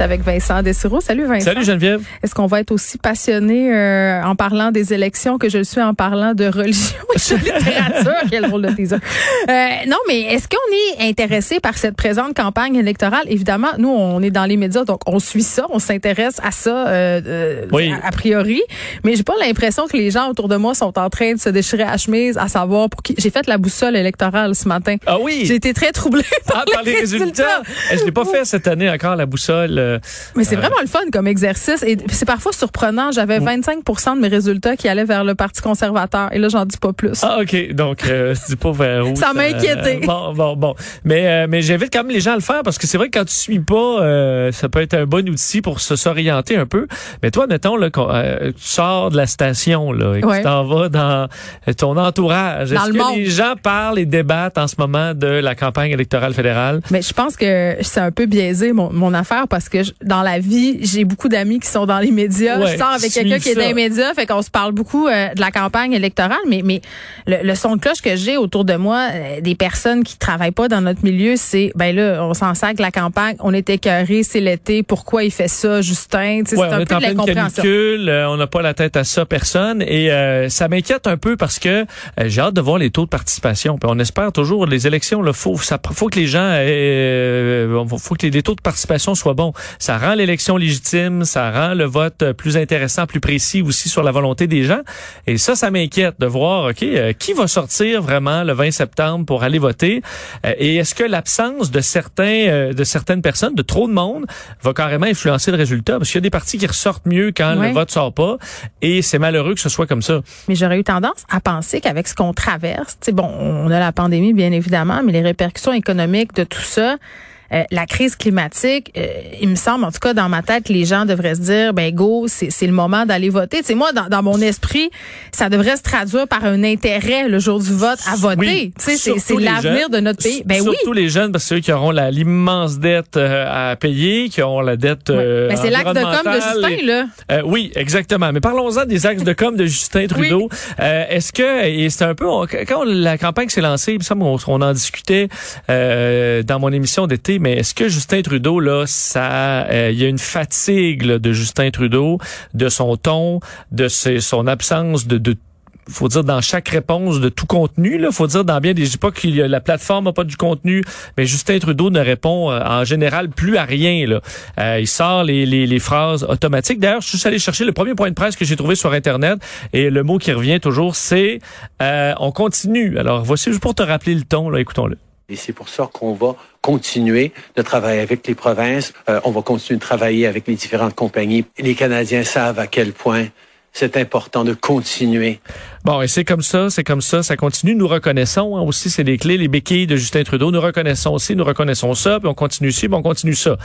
avec Vincent Dessureau. Salut Vincent. Salut Geneviève. Est-ce qu'on va être aussi passionné euh, en parlant des élections que je le suis en parlant de religion et de littérature? Quel rôle de teaser. Euh, non, mais est-ce qu'on est intéressé par cette présente campagne électorale? Évidemment, nous, on est dans les médias, donc on suit ça, on s'intéresse à ça euh, oui. a, priori. Mais j'ai pas l'impression que les gens autour de moi sont en train de se déchirer à chemise à savoir pour qui. J'ai fait la boussole électorale ce matin. Ah oui? J'ai été très troublée par, ah, les, résultats. Eh, je l'ai pas fait cette année encore, la boussole. Euh, mais c'est euh, vraiment le fun comme exercice et c'est parfois surprenant. J'avais 25 de mes résultats qui allaient vers le Parti conservateur et là j'en dis pas plus. Ah ok, donc euh, dis pas vers où. ça m'a inquiété. bon bon bon, mais euh, mais j'invite quand même les gens à le faire parce que c'est vrai que quand tu suis pas, ça peut être un bon outil pour se s'orienter un peu. Mais toi, mettons là, tu sors de la station là et que tu t'en vas dans ton entourage. Est-ce que les gens parlent et débattent en ce moment de la campagne électorale fédérale? Mais je pense que c'est un peu biaisé mon, mon affaire parce que je, dans la vie, j'ai beaucoup d'amis qui sont dans les médias. je sors avec quelqu'un qui est dans les médias, fait qu'on se parle beaucoup euh, de la campagne électorale, mais mais le, son de cloche que j'ai autour de moi, euh, des personnes qui travaillent pas dans notre milieu, c'est ben là, on s'en sac la campagne, on est écœuré, c'est l'été, pourquoi il fait ça, Justin, c'est un pleine canicule, euh, on n'a pas la tête à ça, personne, et ça m'inquiète un peu parce que j'ai hâte de voir les taux de participation. Puis on espère toujours les élections, là, faut ça, faut que les gens, faut que les, taux de participation soient bons. Ça rend l'élection légitime, ça rend le vote plus intéressant, plus précis aussi sur la volonté des gens. Et ça, ça m'inquiète de voir, OK, euh, qui va sortir vraiment le 20 septembre pour aller voter? Euh, et est-ce que l'absence de certains, euh, de certaines personnes, de trop de monde, va carrément influencer le résultat? Parce qu'il y a des partis qui ressortent mieux quand le vote sort pas. Et c'est malheureux que ce soit comme ça. Mais j'aurais eu tendance à penser qu'avec ce qu'on traverse, bon, on a la pandémie, bien évidemment, mais les répercussions économiques de tout ça, euh, la crise climatique, euh, il me semble, en tout cas dans ma tête, les gens devraient se dire, ben go, c'est le moment d'aller voter. Tu sais, moi, dans, dans, mon esprit, ça devrait se traduire par un intérêt le jour du vote à voter. tu sais, c'est l'avenir de notre pays. Ben surtout oui. les jeunes, parce que c'est eux qui auront l'immense dette euh, à payer, qui auront la dette euh, ben, C'est l'acte de com de Justin, là. oui, exactement. Mais parlons-en des axes de com de Justin Trudeau. Est-ce que, et c'est un peu, quand la campagne s'est lancée, on, on en discutait dans mon émission d'été, mais est-ce que Justin Trudeau, là, ça, euh, il y a une fatigue de Justin Trudeau, de son ton, de son absence de, de faut dire dans chaque réponse de tout contenu là faut dire dans bien des je dis pas que la plateforme n'a pas du contenu mais Justin Trudeau ne répond euh, en général plus à rien là. Euh, il sort les, les, les, phrases automatiques. D'ailleurs je suis allé chercher le premier point de presse que j'ai trouvé sur internet et le mot qui revient toujours c'est on continue. Alors voici juste pour te rappeler le ton là écoutons-le et c'est pour ça qu'on va continuer de travailler avec les provinces. Euh, on va continuer de travailler avec les différentes compagnies. Les Canadiens savent à quel point c'est important de continuer Bon, et c'est comme ça, c'est comme ça, ça continue. Nous reconnaissons hein, aussi, c'est les clés, les béquilles de Justin Trudeau. Nous reconnaissons aussi, nous reconnaissons ça, puis on continue ci, puis on continue ça.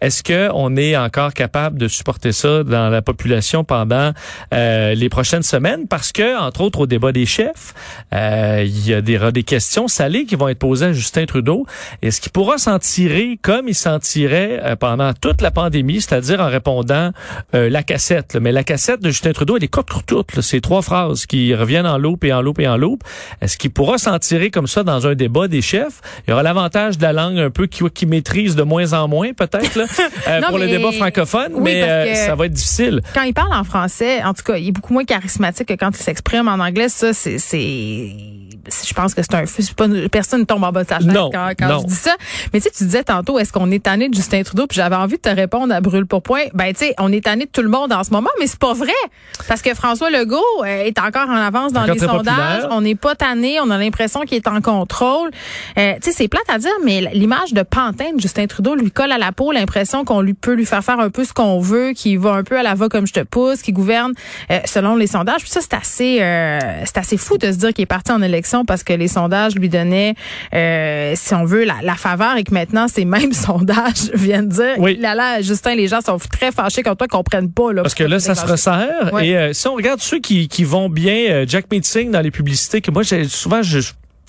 Est-ce que on est encore capable de supporter ça dans la population pendant euh, les prochaines semaines? Parce que, entre autres, au débat des chefs, euh, il y a des, des questions salées qui vont être posées à Justin Trudeau. Est-ce qu'il pourra s'en tirer comme il s'en tirait euh, pendant toute la pandémie, c'est-à-dire en répondant la cassette? Mais la cassette de Justin Trudeau, elle est courte, courte. C'est trois phrases qui reviennent en loupe et en loupe et en loupe. Est-ce qu'il pourra s'en tirer comme ça dans un débat des chefs? Il y aura l'avantage de la langue un peu qui, qui maîtrise de moins en moins, peut-être, euh, pour le débat francophone, mais euh, ça va être difficile. Quand il parle en français, en tout cas, il est beaucoup moins charismatique que quand il s'exprime en anglais. Ça, c'est je pense que c'est un pas, personne tombe en bas de sa chaise quand, quand je dis ça. Mais tu sais, tu disais tantôt, est-ce qu'on est tanné de Justin Trudeau? Puis j'avais envie de te répondre à brûle pour point. Ben tu sais, on est tanné de tout le monde en ce moment, mais c'est pas vrai. Parce que François Legault euh, est encore en avance dans les sondages. On n'est pas tanné, on a l'impression qu'il est en contrôle. Euh, tu sais, c'est plate à dire, mais l'image de pantin de Justin Trudeau lui colle à la peau, l'impression qu'on lui peut lui faire faire un peu ce qu'on veut, qu'il va un peu à la va comme je te pousse, qu'il gouverne euh, selon les sondages. Puis ça, c'est assez, c'est assez fou de se dire qu'il est parti en élection parce que les sondages lui donnaient, euh, si on veut, la, faveur et que maintenant ces mêmes sondages viennent dire, oui. là là, Justin, les gens sont très fâchés quand toi comprennent pas. Là, parce que là, ça se resserre. Et euh, si on regarde ceux qui, qui vont bien, euh, Jack Meeting dans les publicités, que moi, souvent, je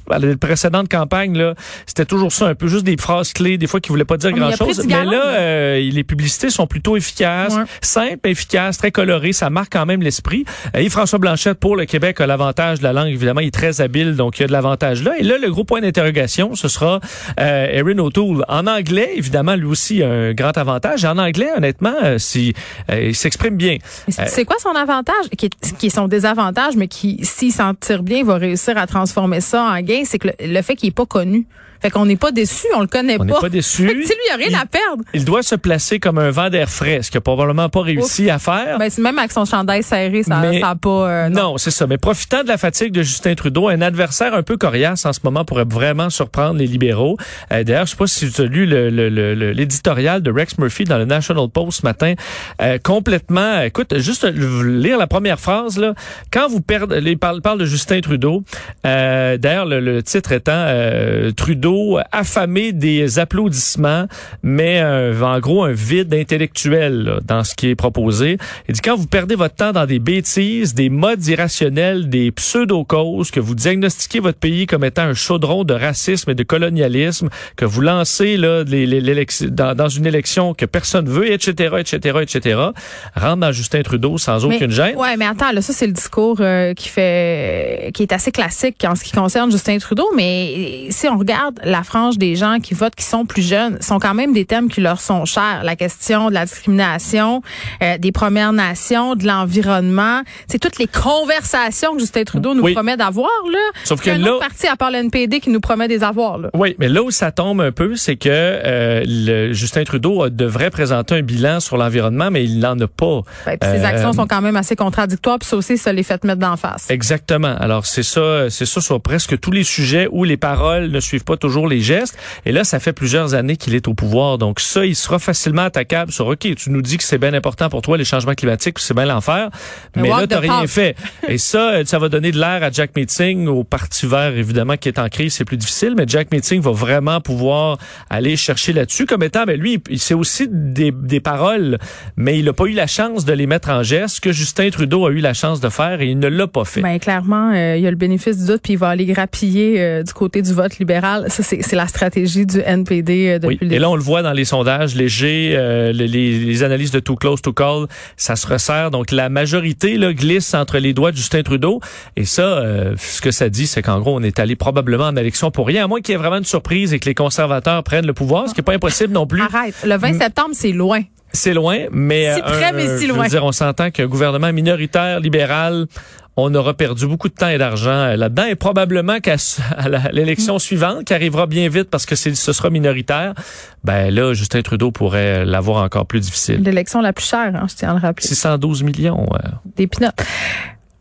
à la précédente campagne, là, c'était toujours ça, un peu juste des phrases clés, des fois qui voulaient pas dire grand-chose. Mais là, euh, les publicités sont plutôt efficaces, simples, efficaces, très colorées. Ça marque quand même l'esprit. Euh, et François Blanchette, pour le Québec, a l'avantage de la langue. Évidemment, il est très habile, donc il y a de l'avantage là. Et là, le gros point d'interrogation, ce sera euh, Erin O'Toole. En anglais, évidemment, lui aussi, un grand avantage. En anglais, honnêtement, euh, si, il s'exprime bien. C'est quoi son avantage? Qui est, qui est son désavantage, mais qui, s'il s'en tire bien, il va réussir à transformer ça en C'est que le, fait qu'il est pas connu. Fait qu'on n'est pas déçu, on le connaît pas. On n'est pas déçu. lui, il a rien à perdre. Il doit se placer comme un vent d'air frais, ce qu'il n'a probablement pas réussi à faire. Ben, même avec son chandail serré, ça n'a pas... Euh, non, c'est ça. Mais profitant de la fatigue de Justin Trudeau, un adversaire un peu coriace en ce moment pourrait vraiment surprendre les libéraux. Euh, D'ailleurs, je sais pas si tu as lu l'éditorial de Rex Murphy dans le National Post ce matin. Euh, complètement, écoute, juste lire la première phrase, là. Quand vous perdez... Il parle, parle de Justin Trudeau. Euh, D'ailleurs, le, le, titre étant euh, Trudeau affamé des applaudissements, mais euh, en gros un vide intellectuel dans ce qui est proposé. Il dit quand vous perdez votre temps dans des bêtises, des modes irrationnels, des pseudo-causes, que vous diagnostiquez votre pays comme étant un chaudron de racisme et de colonialisme, que vous lancez là les, les, dans, dans, une élection que personne veut, etc., etc., etc., rentre dans Justin Trudeau sans aucune gêne. Ouais, mais attends, là, ça c'est le discours euh, qui fait, qui est assez classique en ce qui concerne Justin Trudeau, mais si on regarde la frange des gens qui votent, qui sont plus jeunes, sont quand même des thèmes qui leur sont chers. La question de la discrimination, euh, des Premières Nations, de l'environnement, c'est toutes les conversations que Justin Trudeau nous promet d'avoir là. Sauf que là, parti à part le NPD qui nous promet des avoirs là. Oui, mais là où ça tombe un peu, c'est que euh, le Justin Trudeau devrait présenter un bilan sur l'environnement, mais il n'en a pas. Ben, ses actions euh, sont quand même assez contradictoires, puis ça aussi, ça les fait mettre d'en face. Exactement. Alors c'est ça, c'est ça sur presque tous les sujets où les paroles ne suivent pas toujours les gestes. Et là, ça fait plusieurs années qu'il est au pouvoir. Donc ça, il sera facilement attaquable sur, OK, tu nous dis que c'est bien important pour toi, les changements climatiques, c'est bien l'enfer. Mais, là, tu rien fait. Et ça, ça va donner de l'air à Jack Meeting, au Parti vert, évidemment, qui est en crise, c'est plus difficile. Mais Jack Meeting va vraiment pouvoir aller chercher là-dessus comme étant, ben lui, il sait aussi des, des paroles, mais il n'a pas eu la chance de les mettre en geste, que Justin Trudeau a eu la chance de faire et il ne l'a pas fait. Ben, clairement, euh, il y a le bénéfice du doute, puis il va aller grappiller euh, du côté du vote libéral. Ça, c'est la stratégie du NPD euh, depuis oui. Et là, on le voit dans les sondages légers, euh, les, les, analyses de too close to call, ça se resserre. Donc, la majorité là, glisse entre les doigts de Justin Trudeau. Et ça, euh, ce que ça dit, c'est qu'en gros, on est allé probablement en élection pour rien, à moins qu'il y ait vraiment une surprise et que les conservateurs prennent le pouvoir, ce qui n'est pas impossible non plus. Arrête. Le 20 septembre, c'est loin. C'est loin, mais... Si près, mais si loin. Je veux dire, on s'entend qu'un gouvernement minoritaire, libéral, on aura perdu beaucoup de temps et d'argent euh, là-dedans et probablement qu'à l'élection suivante, qui arrivera bien vite parce que ce sera minoritaire, ben là, Justin Trudeau pourrait l'avoir encore plus difficile. L'élection la plus chère, hein, je tiens à le rappeler. 612 millions. Des pinottes.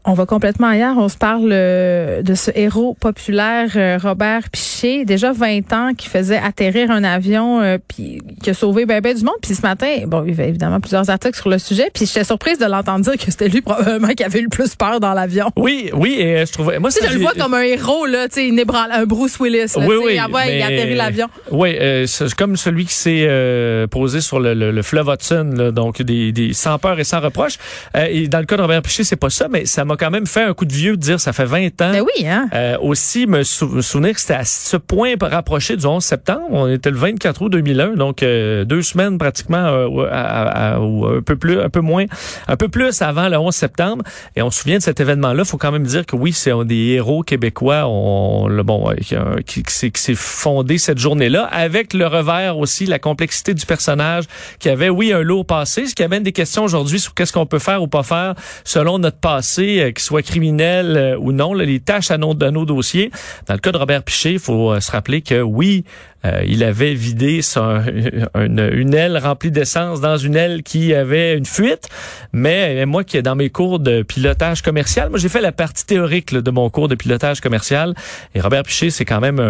On va complètement ailleurs. On se parle euh, de ce héros populaire, euh, Robert Piché, déjà 20 ans, qui faisait atterrir un avion, euh, puis qui a sauvé ben, ben du monde. Puis ce matin, bon, il y avait évidemment plusieurs articles sur le sujet. Puis j'étais surprise de l'entendre dire que c'était lui probablement qui avait eu le plus peur dans l'avion. Oui, oui, et je trouvais. Moi, je le vois comme un héros là, tu sais, un Bruce Willis. Là, oui, oui, il a atterri l'avion. Oui, c'est comme celui qui s'est posé sur le, le, fleuve Hudson, là, donc des, des sans peur et sans reproche. et dans le cas de Robert Piché, c'est pas ça, mais ça m'a quand même fait un coup de vieux de dire ça fait 20 ans. Ben oui, hein? Euh, aussi, me, souvenir que c'était à ce point rapproché du 11 septembre. On était le 24 août 2001, donc euh, deux semaines pratiquement, euh, ou un peu plus, un peu moins, un peu plus avant le 11 septembre. Et on se souvient de cet événement-là. Il faut quand même dire que oui, c'est un des héros québécois. On, le bon, qui, qui, qui s'est fondé cette journée-là, avec le revers aussi, la complexité du personnage, qui avait oui un lourd passé, ce qui amène des questions aujourd'hui sur qu'est-ce qu'on peut faire ou pas faire selon notre passé, qui soit criminel euh, ou non, les tâches à nos, nos dossiers. Dans le cas de Robert Piché, il faut euh, se rappeler que oui, euh, il avait vidé son, une, aile remplie d'essence dans une aile qui avait une fuite. Mais moi qui est dans mes cours de pilotage commercial, moi j'ai fait la partie théorique de mon cours de pilotage commercial. Et Robert Piché, c'est quand même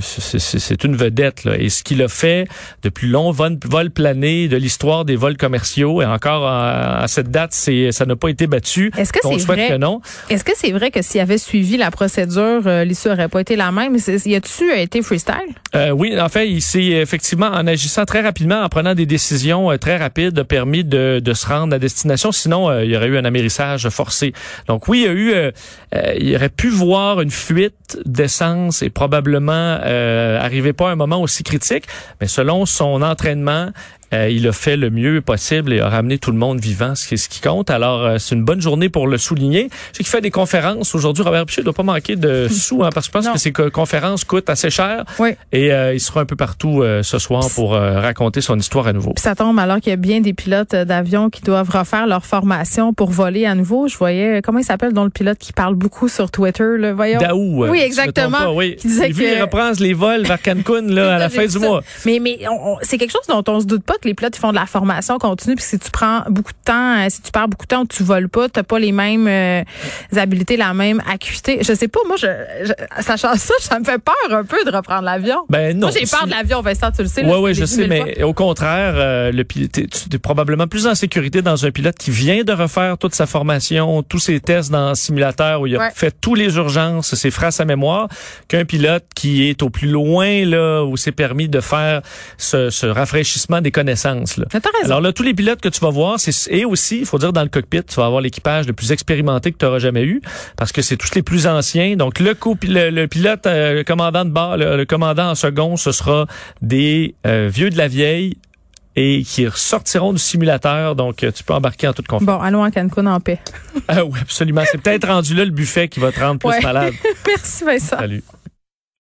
c'est une vedette. Là. Et ce qu'il a fait de plus long vol, vol plané de l'histoire des vols commerciaux, et encore à, cette date, c'est ça n'a pas été battu. Est-ce que c'est vrai? Que non. Est-ce que c'est vrai que s'il avait suivi la procédure, euh, l'issue aurait pas été la même? Y a-tu été freestyle? Euh, Oui, en fait, il s'est effectivement, en agissant très rapidement, en prenant des décisions euh, très rapides, permis de, de se rendre à destination. Sinon, euh, il y aurait eu un amérissage forcé. Donc oui, il y a eu, euh, il aurait pu voir une fuite d'essence et probablement euh, arriver pas à un moment aussi critique. Mais selon son entraînement, euh, il a fait le mieux possible et a ramené tout le monde vivant, ce qui, est ce qui compte. Alors, euh, c'est une bonne journée pour le souligner. Je sais qu'il fait des conférences aujourd'hui. Robert Piché ne doit pas manquer de sous, hein, parce que je pense que ces conférences coûtent assez cher. Oui. Et euh, il sera un peu partout ce soir pour raconter son histoire à nouveau. Puis ça tombe alors qu'il y a bien des pilotes d'avion qui doivent refaire leur formation pour voler à nouveau. Je voyais, comment il s'appelle, dont le pilote qui parle beaucoup sur Twitter, le voyons? Daou. Oui, exactement. oui. Qui disait il reprend les vols vers Cancun là, à la fin du mois. Mais, mais c'est quelque chose dont on se doute pas que les pilotes font de la formation continue. Puis si tu prends beaucoup de temps, euh, si tu perds beaucoup de temps, tu voles pas, t'as pas les mêmes euh, habiletés, la même acuité. Je sais pas, moi, je, sachant ça, ça me fait peur un peu de reprendre l'avion. Ben non. Moi, j'ai peur de l'avion, Vincent, tu le sais. Oui, oui, je sais, mais au contraire, euh, le tu es probablement plus en sécurité dans un pilote qui vient de refaire toute sa formation, tous ses tests dans le simulateur où il a fait tous les urgences, ses phrases à mémoire, qu'un pilote qui est au plus loin là où c'est permis de faire ce, ce rafraîchissement des connaissances. Alors là, tous les pilotes que tu vas voir, c'est et aussi, il faut dire dans le cockpit, tu vas avoir l'équipage le plus expérimenté que tu auras jamais eu, parce que c'est tous les plus anciens. Donc le, le, pilote, euh, le commandant de bord, le, commandant en second, ce sera des euh, vieux de la vieille et qui ressortiront du simulateur. Donc, tu peux embarquer en toute confiance. Bon, allons à Cancun en paix. ah oui, absolument. C'est peut-être rendu là le buffet qui va te rendre plus malade. Merci Vincent. Salut.